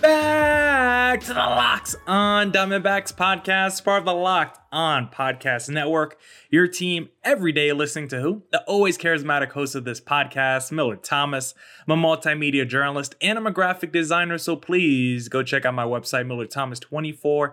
back to the Locks on Diamondbacks podcast, part of the Locked on Podcast Network. Your team every day listening to who? The always charismatic host of this podcast, Miller Thomas. I'm a multimedia journalist and I'm a graphic designer, so please go check out my website, MillerThomas24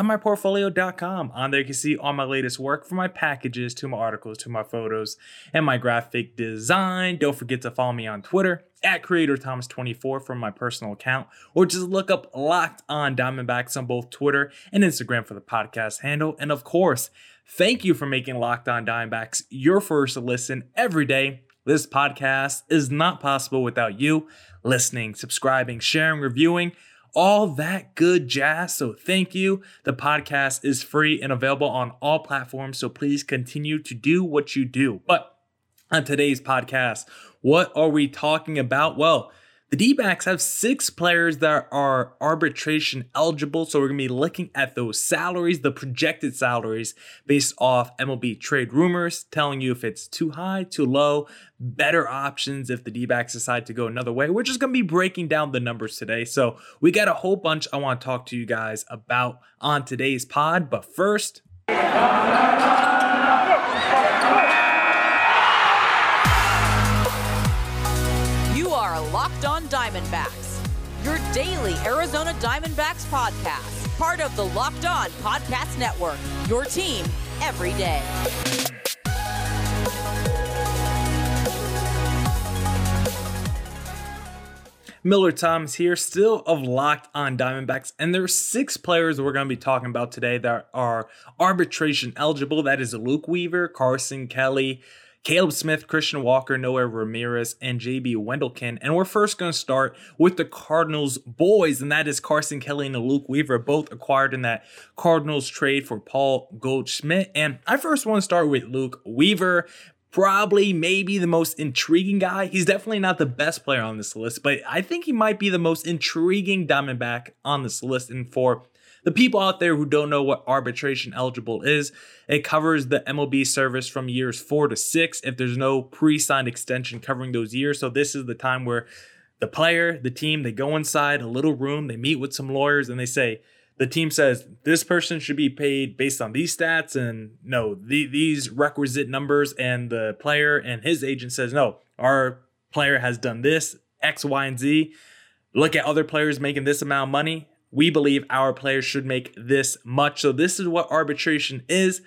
myportfolio.com. On there, you can see all my latest work from my packages to my articles to my photos and my graphic design. Don't forget to follow me on Twitter at Creator Thomas24 from my personal account, or just look up Locked on Diamondbacks on both Twitter and Instagram for the podcast handle. And of course, thank you for making Locked on Diamondbacks your first listen every day. This podcast is not possible without you listening, subscribing, sharing, reviewing all that good jazz. So thank you. The podcast is free and available on all platforms. So please continue to do what you do. But on today's podcast, what are we talking about? Well, the D backs have six players that are arbitration eligible. So we're going to be looking at those salaries, the projected salaries based off MLB trade rumors, telling you if it's too high, too low, better options if the D backs decide to go another way. We're just going to be breaking down the numbers today. So we got a whole bunch I want to talk to you guys about on today's pod. But first, daily Arizona Diamondbacks podcast, part of the Locked On Podcast Network, your team every day. Miller Thomas here, still of Locked on Diamondbacks, and there are six players we're going to be talking about today that are arbitration eligible. That is Luke Weaver, Carson Kelly, Caleb Smith, Christian Walker, Noah Ramirez, and JB Wendelken. And we're first going to start with the Cardinals boys, and that is Carson Kelly and Luke Weaver, both acquired in that Cardinals trade for Paul Goldschmidt. And I first want to start with Luke Weaver probably maybe the most intriguing guy. He's definitely not the best player on this list, but I think he might be the most intriguing Diamondback on this list. And for the people out there who don't know what arbitration eligible is, it covers the MLB service from years four to six if there's no pre signed extension covering those years. So this is the time where the player, the team, they go inside a little room, they meet with some lawyers, and they say, the team says this person should be paid based on these stats and no the, these requisite numbers and the player and his agent says no our player has done this x y and z look at other players making this amount of money we believe our players should make this much. So this is what arbitration is.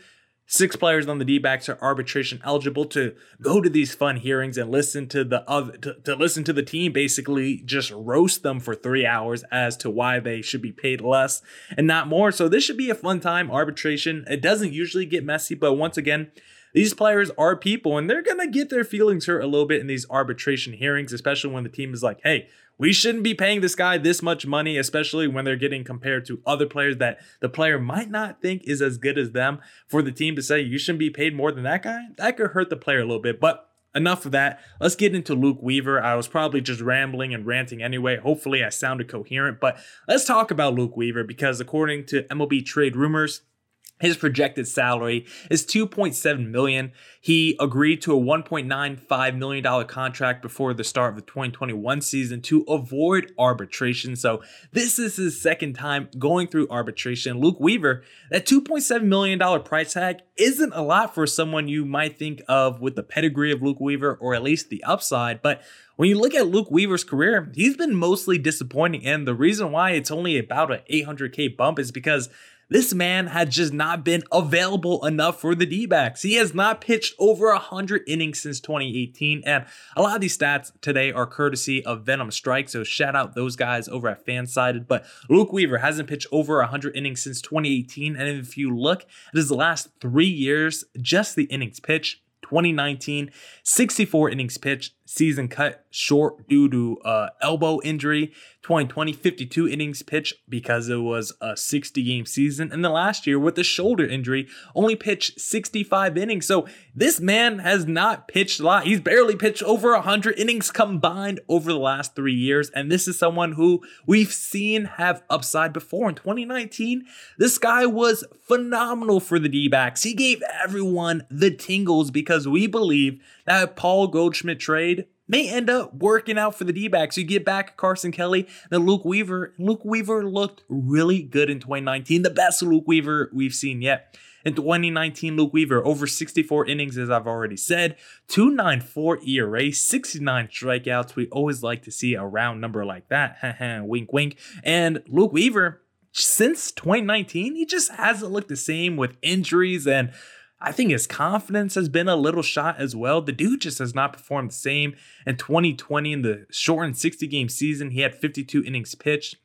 Six players on the D-backs are arbitration eligible to go to these fun hearings and listen to the other to, to listen to the team basically just roast them for three hours as to why they should be paid less and not more. So this should be a fun time. Arbitration. It doesn't usually get messy, but once again, these players are people and they're going to get their feelings hurt a little bit in these arbitration hearings, especially when the team is like, hey, we shouldn't be paying this guy this much money, especially when they're getting compared to other players that the player might not think is as good as them. For the team to say you shouldn't be paid more than that guy, that could hurt the player a little bit. But enough of that. Let's get into Luke Weaver. I was probably just rambling and ranting anyway. Hopefully, I sounded coherent, but let's talk about Luke Weaver because according to MLB trade rumors, his projected salary is 2.7 million. He agreed to a 1.95 million dollar contract before the start of the 2021 season to avoid arbitration. So, this is his second time going through arbitration. Luke Weaver, that 2.7 million dollar price tag isn't a lot for someone you might think of with the pedigree of Luke Weaver or at least the upside, but when you look at Luke Weaver's career, he's been mostly disappointing and the reason why it's only about an 800k bump is because this man had just not been available enough for the D backs. He has not pitched over 100 innings since 2018. And a lot of these stats today are courtesy of Venom Strike. So shout out those guys over at Fansided. But Luke Weaver hasn't pitched over 100 innings since 2018. And if you look at his last three years, just the innings pitched, 2019, 64 innings pitched, season cut short due to uh, elbow injury. 2020, 52 innings pitched because it was a 60 game season. And the last year, with a shoulder injury, only pitched 65 innings. So this man has not pitched a lot. He's barely pitched over 100 innings combined over the last three years. And this is someone who we've seen have upside before. In 2019, this guy was phenomenal for the D backs. He gave everyone the tingles because we believe that Paul Goldschmidt trade may end up working out for the D backs. You get back Carson Kelly and Luke Weaver. Luke Weaver looked really good in 2019, the best Luke Weaver we've seen yet. In 2019, Luke Weaver, over 64 innings, as I've already said, 294 ERA, 69 strikeouts. We always like to see a round number like that. wink, wink. And Luke Weaver, since 2019, he just hasn't looked the same with injuries and I think his confidence has been a little shot as well. The dude just has not performed the same. In 2020, in the shortened 60 game season, he had 52 innings pitched.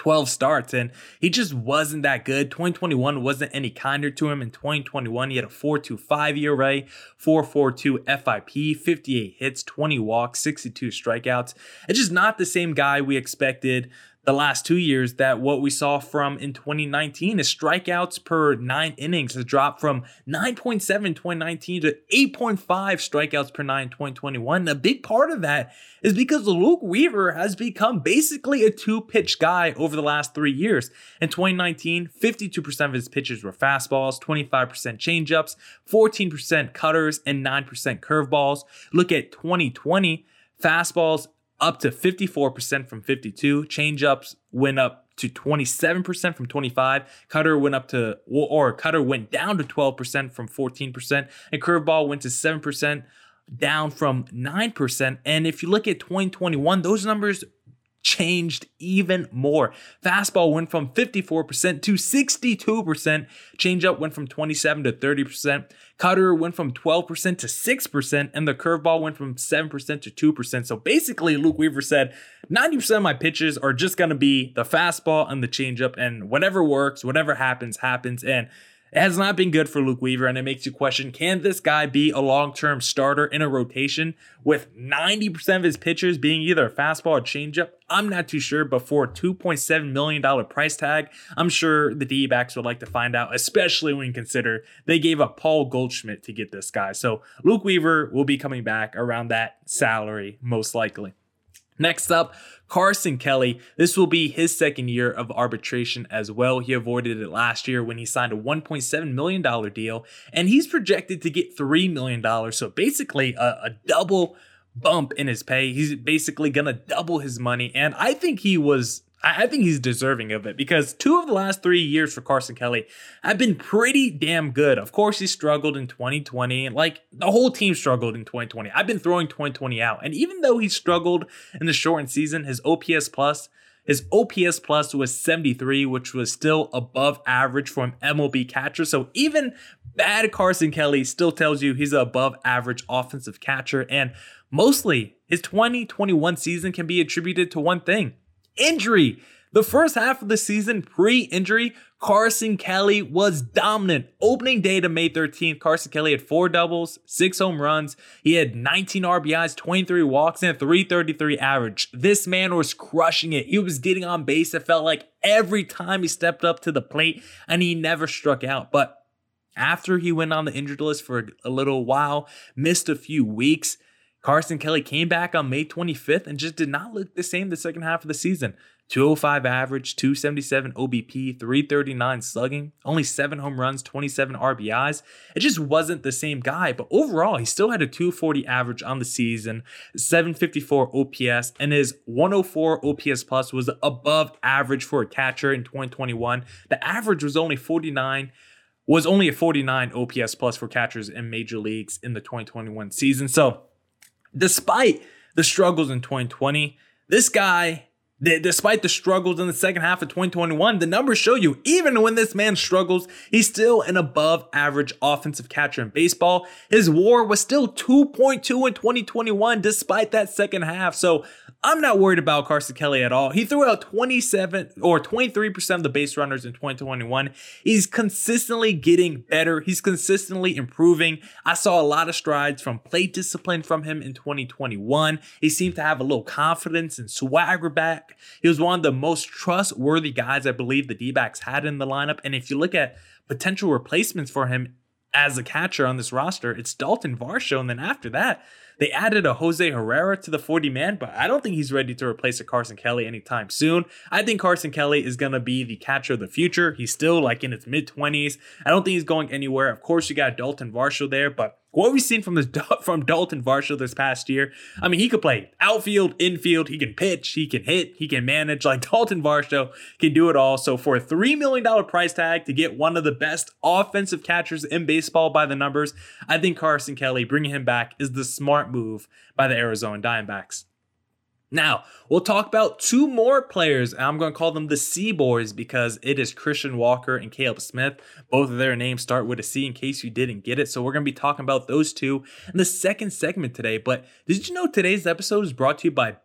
12 starts and he just wasn't that good. 2021 wasn't any kinder to him. In 2021, he had a 4.25 ERA, 4.42 FIP, 58 hits, 20 walks, 62 strikeouts. It's just not the same guy we expected the last two years that what we saw from in 2019 is strikeouts per nine innings has dropped from 9.7 in 2019 to 8.5 strikeouts per nine in 2021. a big part of that is because Luke Weaver has become basically a two pitch guy over the last three years. In 2019, 52% of his pitches were fastballs, 25% changeups, 14% cutters, and 9% curveballs. Look at 2020 fastballs up to 54% from 52. Changeups went up to 27% from 25. Cutter went up to, or cutter went down to 12% from 14%. And curveball went to 7%, down from 9%. And if you look at 2021, those numbers changed even more. Fastball went from 54% to 62%. Changeup went from 27 to 30%. Cutter went from 12% to 6%. And the curveball went from 7% to 2%. So basically, Luke Weaver said 90% of my pitches are just going to be the fastball and the changeup. And whatever works, whatever happens, happens. And it has not been good for Luke Weaver, and it makes you question can this guy be a long term starter in a rotation with 90% of his pitchers being either a fastball or changeup? I'm not too sure, but for a $2.7 million price tag, I'm sure the D backs would like to find out, especially when you consider they gave up Paul Goldschmidt to get this guy. So Luke Weaver will be coming back around that salary, most likely. Next up, Carson Kelly. This will be his second year of arbitration as well. He avoided it last year when he signed a $1.7 million deal, and he's projected to get $3 million. So basically, a, a double bump in his pay. He's basically going to double his money. And I think he was I, think he's deserving of it because two of the last three years for Carson Kelly have been pretty damn good. Of course, he struggled in 2020, like the whole team struggled in 2020. I've been throwing 2020 out, and even though he struggled in the shortened season, his OPS plus. His OPS plus was 73, which was still above average for an MLB catcher. So even bad Carson Kelly still tells you he's an above average offensive catcher. And mostly his 2021 season can be attributed to one thing injury. The first half of the season, pre injury, Carson Kelly was dominant. Opening day to May 13th, Carson Kelly had four doubles, six home runs. He had 19 RBIs, 23 walks, and a 333 average. This man was crushing it. He was getting on base. It felt like every time he stepped up to the plate, and he never struck out. But after he went on the injured list for a little while, missed a few weeks, Carson Kelly came back on May 25th and just did not look the same the second half of the season. 205 average, 277 OBP, 339 slugging, only seven home runs, 27 RBIs. It just wasn't the same guy, but overall, he still had a 240 average on the season, 754 OPS, and his 104 OPS plus was above average for a catcher in 2021. The average was only 49 was only a 49 OPS plus for catchers in major leagues in the 2021 season. So, despite the struggles in 2020, this guy, despite the struggles in the second half of 2021, the numbers show you even when this man struggles, he's still an above average offensive catcher in baseball. His war was still 2.2 in 2021 despite that second half. So I'm not worried about Carson Kelly at all. He threw out 27 or 23% of the base runners in 2021. He's consistently getting better. He's consistently improving. I saw a lot of strides from play discipline from him in 2021. He seemed to have a little confidence and swagger back. He was one of the most trustworthy guys I believe the D backs had in the lineup. And if you look at potential replacements for him as a catcher on this roster, it's Dalton Varsho. And then after that, they added a Jose Herrera to the 40 man, but I don't think he's ready to replace a Carson Kelly anytime soon. I think Carson Kelly is going to be the catcher of the future. He's still like in his mid 20s. I don't think he's going anywhere. Of course, you got Dalton Varsho there, but what we've seen from this from Dalton Varsho this past year, I mean, he could play outfield, infield, he can pitch, he can hit, he can manage. Like Dalton Varsho can do it all. So for a three million dollar price tag to get one of the best offensive catchers in baseball by the numbers, I think Carson Kelly bringing him back is the smart move by the Arizona Diamondbacks. Now, we'll talk about two more players. and I'm going to call them the C Boys because it is Christian Walker and Caleb Smith. Both of their names start with a C in case you didn't get it. So, we're going to be talking about those two in the second segment today. But did you know today's episode is brought to you by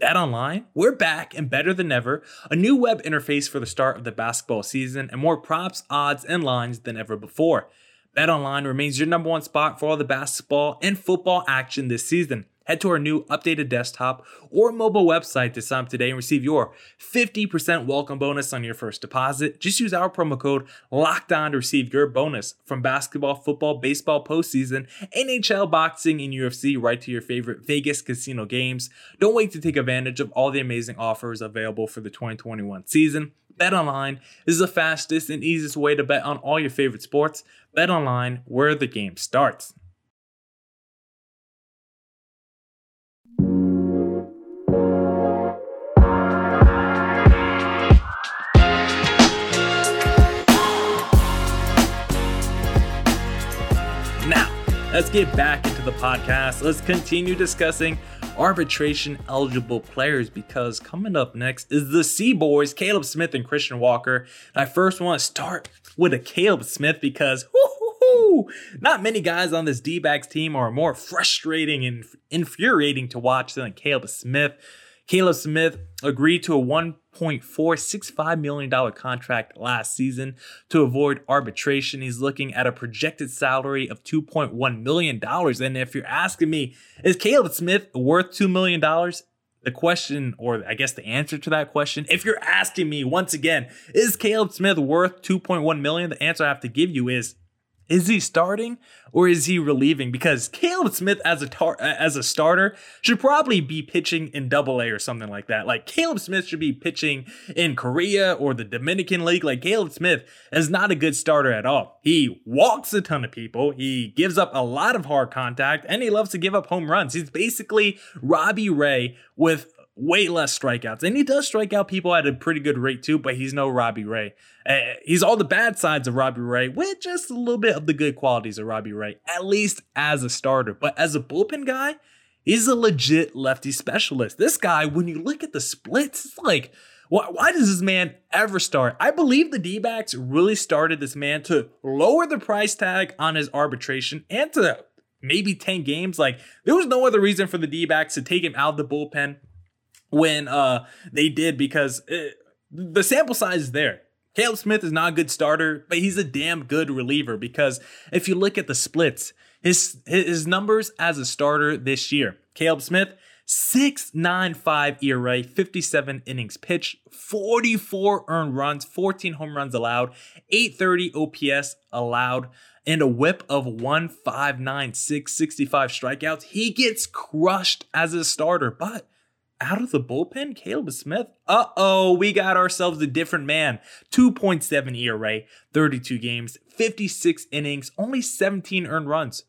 Bet Online? We're back and better than ever. A new web interface for the start of the basketball season and more props, odds, and lines than ever before. Bet Online remains your number one spot for all the basketball and football action this season. Head to our new updated desktop or mobile website to sign up today and receive your 50% welcome bonus on your first deposit. Just use our promo code LOCKED ON to receive your bonus from basketball, football, baseball postseason, NHL, boxing, and UFC right to your favorite Vegas casino games. Don't wait to take advantage of all the amazing offers available for the 2021 season. Bet online is the fastest and easiest way to bet on all your favorite sports. Bet online, where the game starts. Now, let's get back into the podcast. Let's continue discussing arbitration eligible players because coming up next is the C Boys, Caleb Smith and Christian Walker. I first want to start with a Caleb Smith because not many guys on this D backs team are more frustrating and infuriating to watch than Caleb Smith. Caleb Smith agreed to a $1.465 million contract last season to avoid arbitration. He's looking at a projected salary of $2.1 million. And if you're asking me, is Caleb Smith worth $2 million? The question, or I guess the answer to that question, if you're asking me once again, is Caleb Smith worth 2.1 million? The answer I have to give you is is he starting or is he relieving? Because Caleb Smith as a tar- as a starter should probably be pitching in Double A or something like that. Like Caleb Smith should be pitching in Korea or the Dominican League. Like Caleb Smith is not a good starter at all. He walks a ton of people. He gives up a lot of hard contact, and he loves to give up home runs. He's basically Robbie Ray with way less strikeouts. And he does strike out people at a pretty good rate too, but he's no Robbie Ray. Uh, he's all the bad sides of Robbie Ray with just a little bit of the good qualities of Robbie Ray, at least as a starter. But as a bullpen guy, he's a legit lefty specialist. This guy, when you look at the splits, it's like, why, why does this man ever start? I believe the D backs really started this man to lower the price tag on his arbitration and to maybe 10 games. Like, there was no other reason for the D backs to take him out of the bullpen when uh they did because it, the sample size is there. Caleb Smith is not a good starter, but he's a damn good reliever because if you look at the splits, his his numbers as a starter this year, Caleb Smith 695 ERA, 57 innings pitched, 44 earned runs, 14 home runs allowed, 830 OPS allowed, and a whip of 1596, 65 strikeouts. He gets crushed as a starter, but out of the bullpen, Caleb Smith. Uh oh, we got ourselves a different man. 2.7 ERA, 32 games, 56 innings, only 17 earned runs,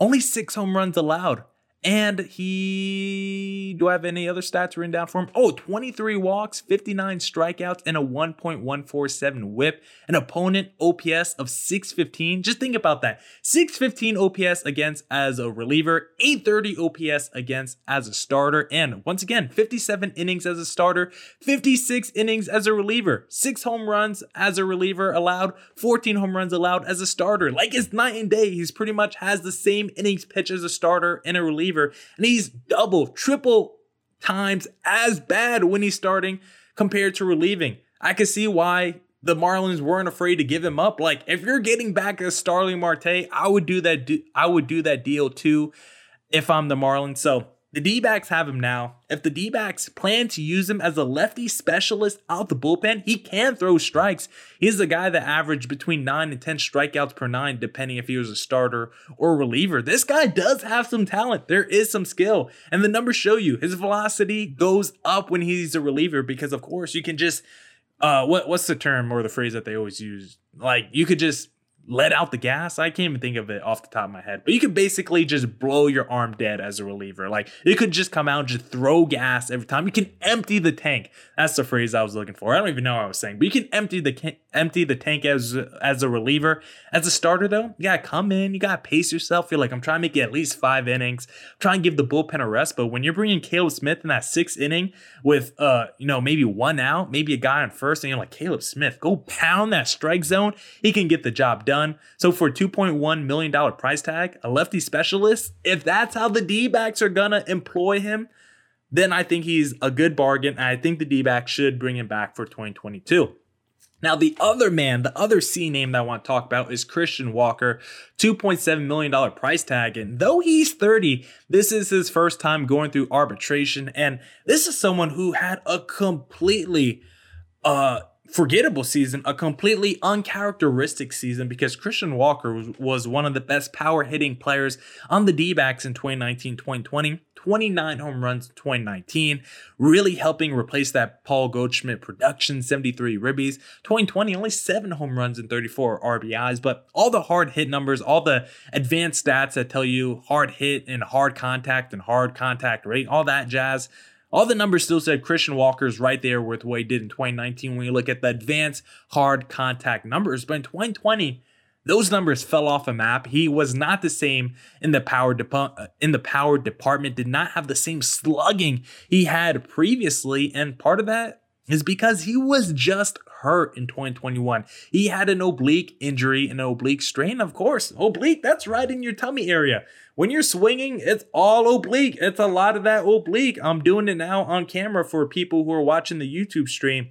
only six home runs allowed. And he, do I have any other stats written down for him? Oh, 23 walks, 59 strikeouts, and a 1.147 whip. An opponent OPS of 615. Just think about that. 615 OPS against as a reliever, 830 OPS against as a starter. And once again, 57 innings as a starter, 56 innings as a reliever, six home runs as a reliever allowed, 14 home runs allowed as a starter. Like it's night and day. He's pretty much has the same innings pitch as a starter and a reliever receiver, and he's double, triple times as bad when he's starting compared to relieving. I can see why the Marlins weren't afraid to give him up. Like if you're getting back a Starling Marte, I would do that. I would do that deal too if I'm the Marlins. So the D backs have him now. If the D backs plan to use him as a lefty specialist out the bullpen, he can throw strikes. He's a guy that averaged between 9 and 10 strikeouts per nine, depending if he was a starter or reliever. This guy does have some talent. There is some skill. And the numbers show you his velocity goes up when he's a reliever because, of course, you can just. Uh, what what's the term or the phrase that they always use? Like you could just let out the gas. I can't even think of it off the top of my head, but you could basically just blow your arm dead as a reliever. Like it could just come out just throw gas every time. You can empty the tank. That's the phrase I was looking for. I don't even know what I was saying, but you can empty the empty the tank as as a reliever. As a starter though, you gotta come in, you gotta pace yourself. Feel like I'm trying to make it at least five innings, try and give the bullpen a rest. But when you're bringing Caleb Smith in that sixth inning with uh you know maybe one out, maybe a guy on first, and you're like Caleb Smith, go pound that strike zone. He can get the job done done. So for $2.1 million price tag, a lefty specialist, if that's how the D-backs are gonna employ him, then I think he's a good bargain. I think the D-backs should bring him back for 2022. Now, the other man, the other C name that I want to talk about is Christian Walker, $2.7 million price tag. And though he's 30, this is his first time going through arbitration. And this is someone who had a completely uh forgettable season, a completely uncharacteristic season because Christian Walker was, was one of the best power hitting players on the D backs in 2019 2020. 29 home runs in 2019, really helping replace that Paul Goldschmidt production, 73 ribbies. 2020, only seven home runs and 34 RBIs, but all the hard hit numbers, all the advanced stats that tell you hard hit and hard contact and hard contact rate, all that jazz all the numbers still said Christian Walker's right there with what he did in 2019 when you look at the advanced hard contact numbers. But in 2020, those numbers fell off a map. He was not the same in the power de- uh, in the power department. Did not have the same slugging he had previously, and part of that is because he was just hurt in 2021. He had an oblique injury, an oblique strain, of course. Oblique, that's right in your tummy area. When you're swinging, it's all oblique. It's a lot of that oblique. I'm doing it now on camera for people who are watching the YouTube stream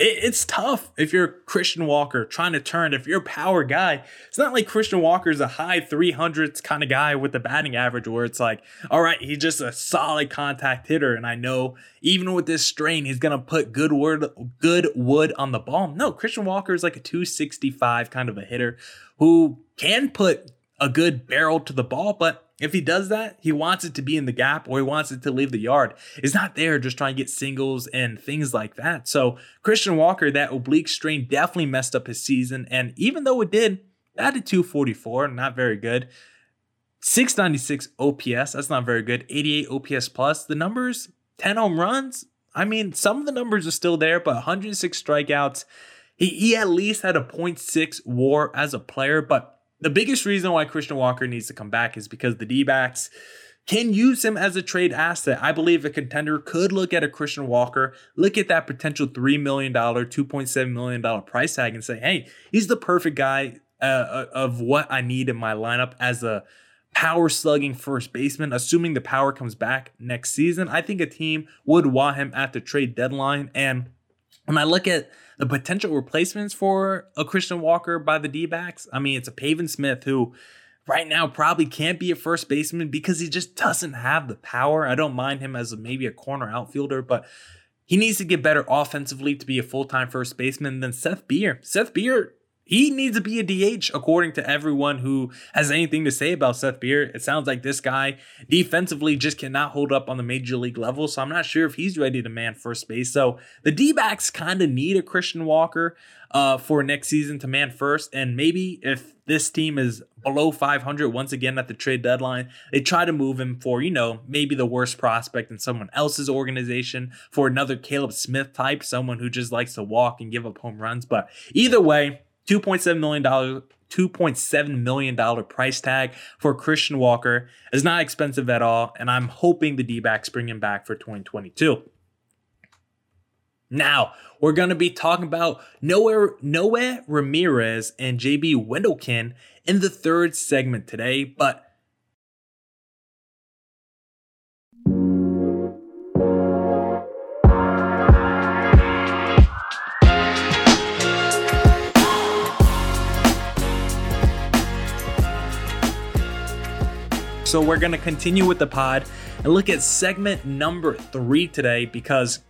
it's tough if you're Christian Walker trying to turn. If you're a power guy, it's not like Christian Walker's a high 300s kind of guy with the batting average where it's like, all right, he's just a solid contact hitter. And I know even with this strain, he's going to put good wood, good wood on the ball. No, Christian Walker is like a 265 kind of a hitter who can put a good barrel to the ball, but if he does that, he wants it to be in the gap or he wants it to leave the yard. He's not there just trying to get singles and things like that. So Christian Walker, that oblique strain definitely messed up his season. And even though it did, that at 244, not very good. 696 OPS, that's not very good. 88 OPS plus. The numbers, 10 home runs. I mean, some of the numbers are still there, but 106 strikeouts. He, he at least had a 0.6 war as a player, but the biggest reason why Christian Walker needs to come back is because the D backs can use him as a trade asset. I believe a contender could look at a Christian Walker, look at that potential $3 million, $2.7 million price tag, and say, hey, he's the perfect guy uh, uh, of what I need in my lineup as a power slugging first baseman. Assuming the power comes back next season, I think a team would want him at the trade deadline. And when I look at the potential replacements for a Christian Walker by the D backs, I mean, it's a Pavin Smith who right now probably can't be a first baseman because he just doesn't have the power. I don't mind him as maybe a corner outfielder, but he needs to get better offensively to be a full time first baseman than Seth Beer. Seth Beer he needs to be a DH, according to everyone who has anything to say about Seth Beer. It sounds like this guy defensively just cannot hold up on the major league level. So I'm not sure if he's ready to man first base. So the D backs kind of need a Christian Walker uh, for next season to man first. And maybe if this team is below 500 once again at the trade deadline, they try to move him for, you know, maybe the worst prospect in someone else's organization, for another Caleb Smith type, someone who just likes to walk and give up home runs. But either way, $2.7 million. $2.7 million price tag for Christian Walker is not expensive at all, and I'm hoping the D backs bring him back for 2022. Now, we're going to be talking about Noah, Noah Ramirez and JB Wendelken in the third segment today, but So we're going to continue with the pod and look at segment number three today because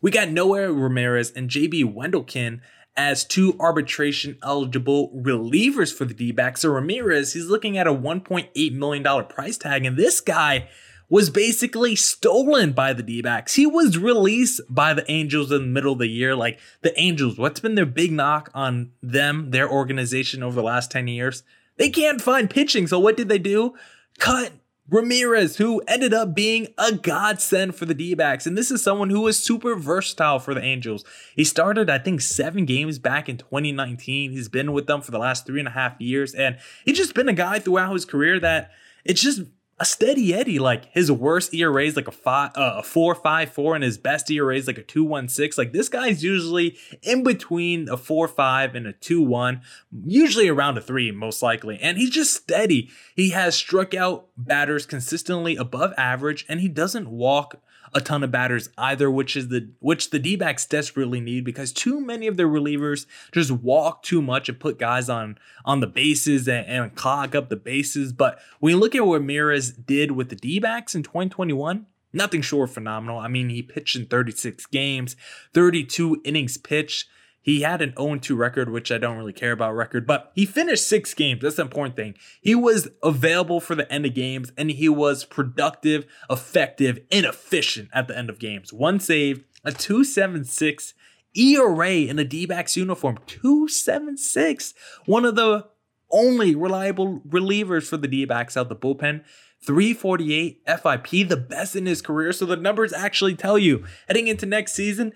we got Noah Ramirez and JB Wendelken as two arbitration eligible relievers for the D backs. So Ramirez, he's looking at a $1.8 million price tag, and this guy was basically stolen by the D backs. He was released by the Angels in the middle of the year. Like the Angels, what's been their big knock on them, their organization over the last 10 years? They can't find pitching. So what did they do? Cut Ramirez, who ended up being a godsend for the D backs. And this is someone who was super versatile for the Angels. He started, I think, seven games back in 2019. He's been with them for the last three and a half years. And he's just been a guy throughout his career that it's just a steady Eddie. Like his worst ERA is like a five, uh, a four five four, and his best ERA is like a two one six. Like this guy's usually in between a four five and a two one, usually around a three, most likely. And he's just steady. He has struck out batters consistently above average, and he doesn't walk a ton of batters either, which is the which the D-backs desperately need because too many of their relievers just walk too much and put guys on on the bases and, and clog up the bases. But when you look at what Ramirez did with the D-backs in 2021, nothing short of phenomenal. I mean, he pitched in 36 games, 32 innings pitched. He had an 0 2 record, which I don't really care about record, but he finished six games. That's the important thing. He was available for the end of games and he was productive, effective, and efficient at the end of games. One save, a 276 ERA in a D backs uniform. 276. One of the only reliable relievers for the D backs out the bullpen. 348 FIP, the best in his career. So the numbers actually tell you heading into next season,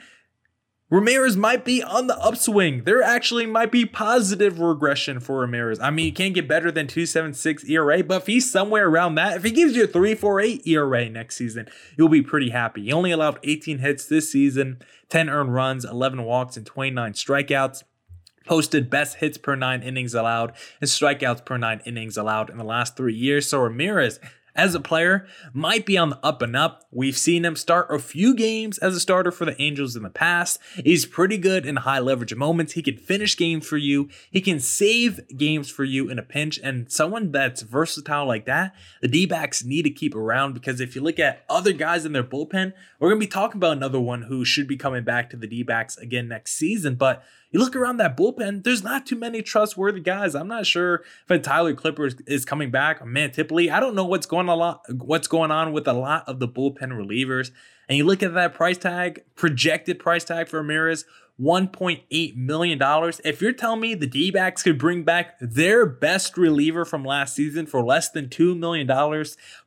Ramirez might be on the upswing. There actually might be positive regression for Ramirez. I mean, he can't get better than 276 ERA, but if he's somewhere around that, if he gives you a 348 ERA next season, you'll be pretty happy. He only allowed 18 hits this season, 10 earned runs, 11 walks, and 29 strikeouts posted best hits per nine innings allowed and strikeouts per nine innings allowed in the last three years. So Ramirez as a player might be on the up and up. We've seen him start a few games as a starter for the Angels in the past. He's pretty good in high leverage moments. He can finish games for you. He can save games for you in a pinch. And someone that's versatile like that, the D backs need to keep around because if you look at other guys in their bullpen, we're going to be talking about another one who should be coming back to the D backs again next season. But you look around that bullpen, there's not too many trustworthy guys. I'm not sure if a Tyler Clippard is, coming back, man Tippley. I don't know what's going on what's going on with a lot of the bullpen relievers. And you look at that price tag, projected price tag for Ramirez, $1.8 million. If you're telling me the D backs could bring back their best reliever from last season for less than $2 million,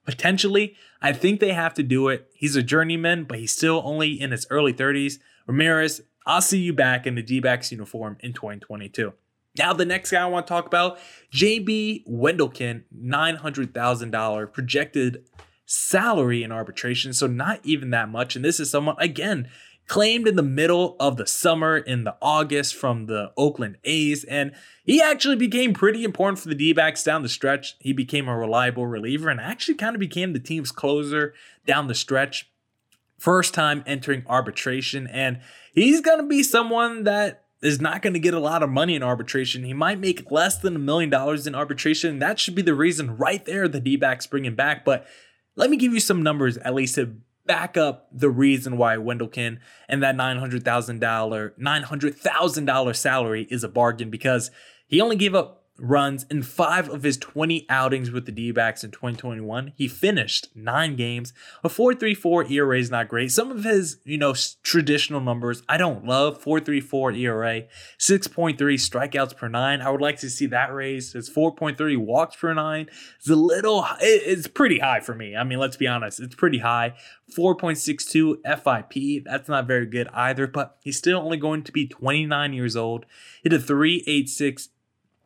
potentially, I think they have to do it. He's a journeyman, but he's still only in his early 30s. Ramirez, I'll see you back in the D backs uniform in 2022. Now, the next guy I want to talk about, JB Wendelken, $900,000 projected salary in arbitration. So, not even that much. And this is someone, again, claimed in the middle of the summer in the August from the Oakland A's. And he actually became pretty important for the D backs down the stretch. He became a reliable reliever and actually kind of became the team's closer down the stretch. First time entering arbitration. And he's going to be someone that is not going to get a lot of money in arbitration. He might make less than a million dollars in arbitration. That should be the reason right there the D backs bring him back. But let me give you some numbers at least to back up the reason why Wendelken and that $900,000 $900,000 salary is a bargain because he only gave up runs in five of his 20 outings with the D backs in 2021. He finished nine games. A 4.34 ERA is not great. Some of his, you know, traditional numbers I don't love. 4.34 ERA, 6.3 strikeouts per nine. I would like to see that raised. It's 4.3 walks per nine. It's a little, it's pretty high for me. I mean, let's be honest, it's pretty high. 4.62 FIP. That's not very good either, but he's still only going to be 29 years old. Hit a 386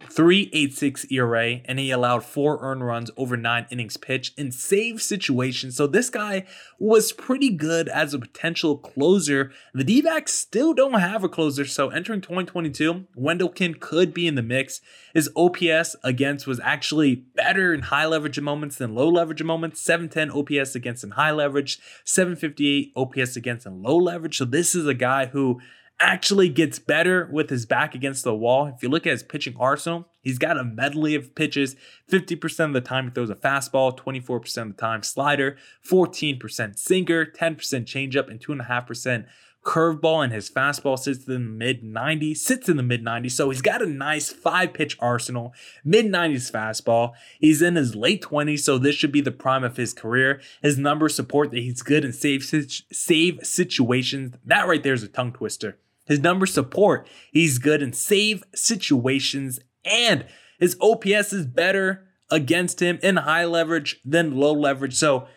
386 ERA, and he allowed four earned runs over nine innings pitched in save situations. So this guy was pretty good as a potential closer. The D backs still don't have a closer, so entering 2022, Wendelken could be in the mix. His OPS against was actually better in high leverage moments than low leverage moments. 710 OPS against in high leverage, 758 OPS against in low leverage. So this is a guy who actually gets better with his back against the wall. If you look at his pitching arsenal, He's got a medley of pitches. 50% of the time he throws a fastball, 24% of the time slider, 14% sinker, 10% changeup, and 2.5% curveball and his fastball sits in the mid 90s, sits in the mid 90s. So he's got a nice five pitch arsenal, mid 90s fastball. He's in his late 20s, so this should be the prime of his career. His numbers support that he's good in save, save situations. That right there is a tongue twister. His numbers support he's good in save situations, and his OPS is better against him in high leverage than low leverage. So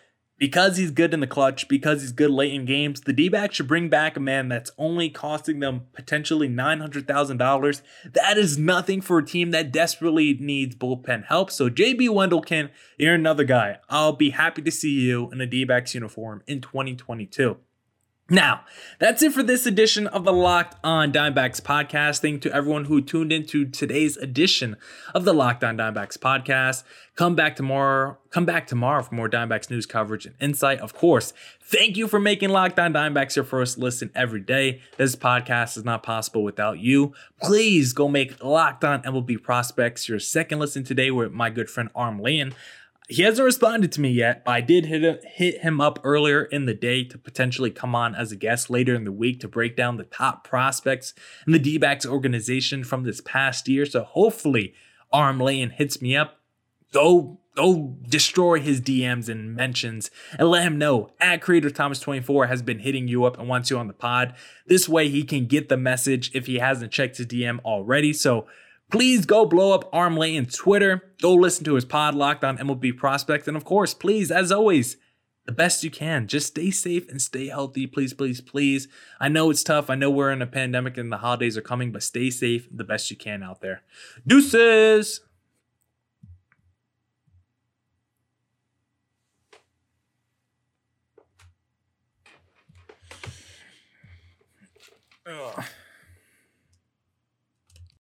because he's good in the clutch, because he's good late in games, the D backs should bring back a man that's only costing them potentially $900,000. That is nothing for a team that desperately needs bullpen help. So, JB Wendelken, you're another guy. I'll be happy to see you in a D backs uniform in 2022. Now, that's it for this edition of the Locked On Diamondbacks podcast. Thank you to everyone who tuned into today's edition of the Locked On Diamondbacks podcast. Come back tomorrow. Come back tomorrow for more Diamondbacks news coverage and insight. Of course, thank you for making Locked On Diamondbacks your first listen every day. This podcast is not possible without you. Please go make Locked On MLB Prospects your second listen today with my good friend Aram Lane. He hasn't responded to me yet, but I did hit, hit him up earlier in the day to potentially come on as a guest later in the week to break down the top prospects in the D backs organization from this past year. So hopefully, Aram Lane hits me up. Go go destroy his DMs and mentions and let him know at Creator Thomas 24 has been hitting you up and wants you on the pod. This way he can get the message if he hasn't checked his DM already. So Please go blow up Aram Lane's Twitter. Go listen to his pod locked on MLB Prospect. And of course, please, as always, the best you can. Just stay safe and stay healthy. Please, please, please. I know it's tough. I know we're in a pandemic and the holidays are coming, but stay safe the best you can out there. Deuces.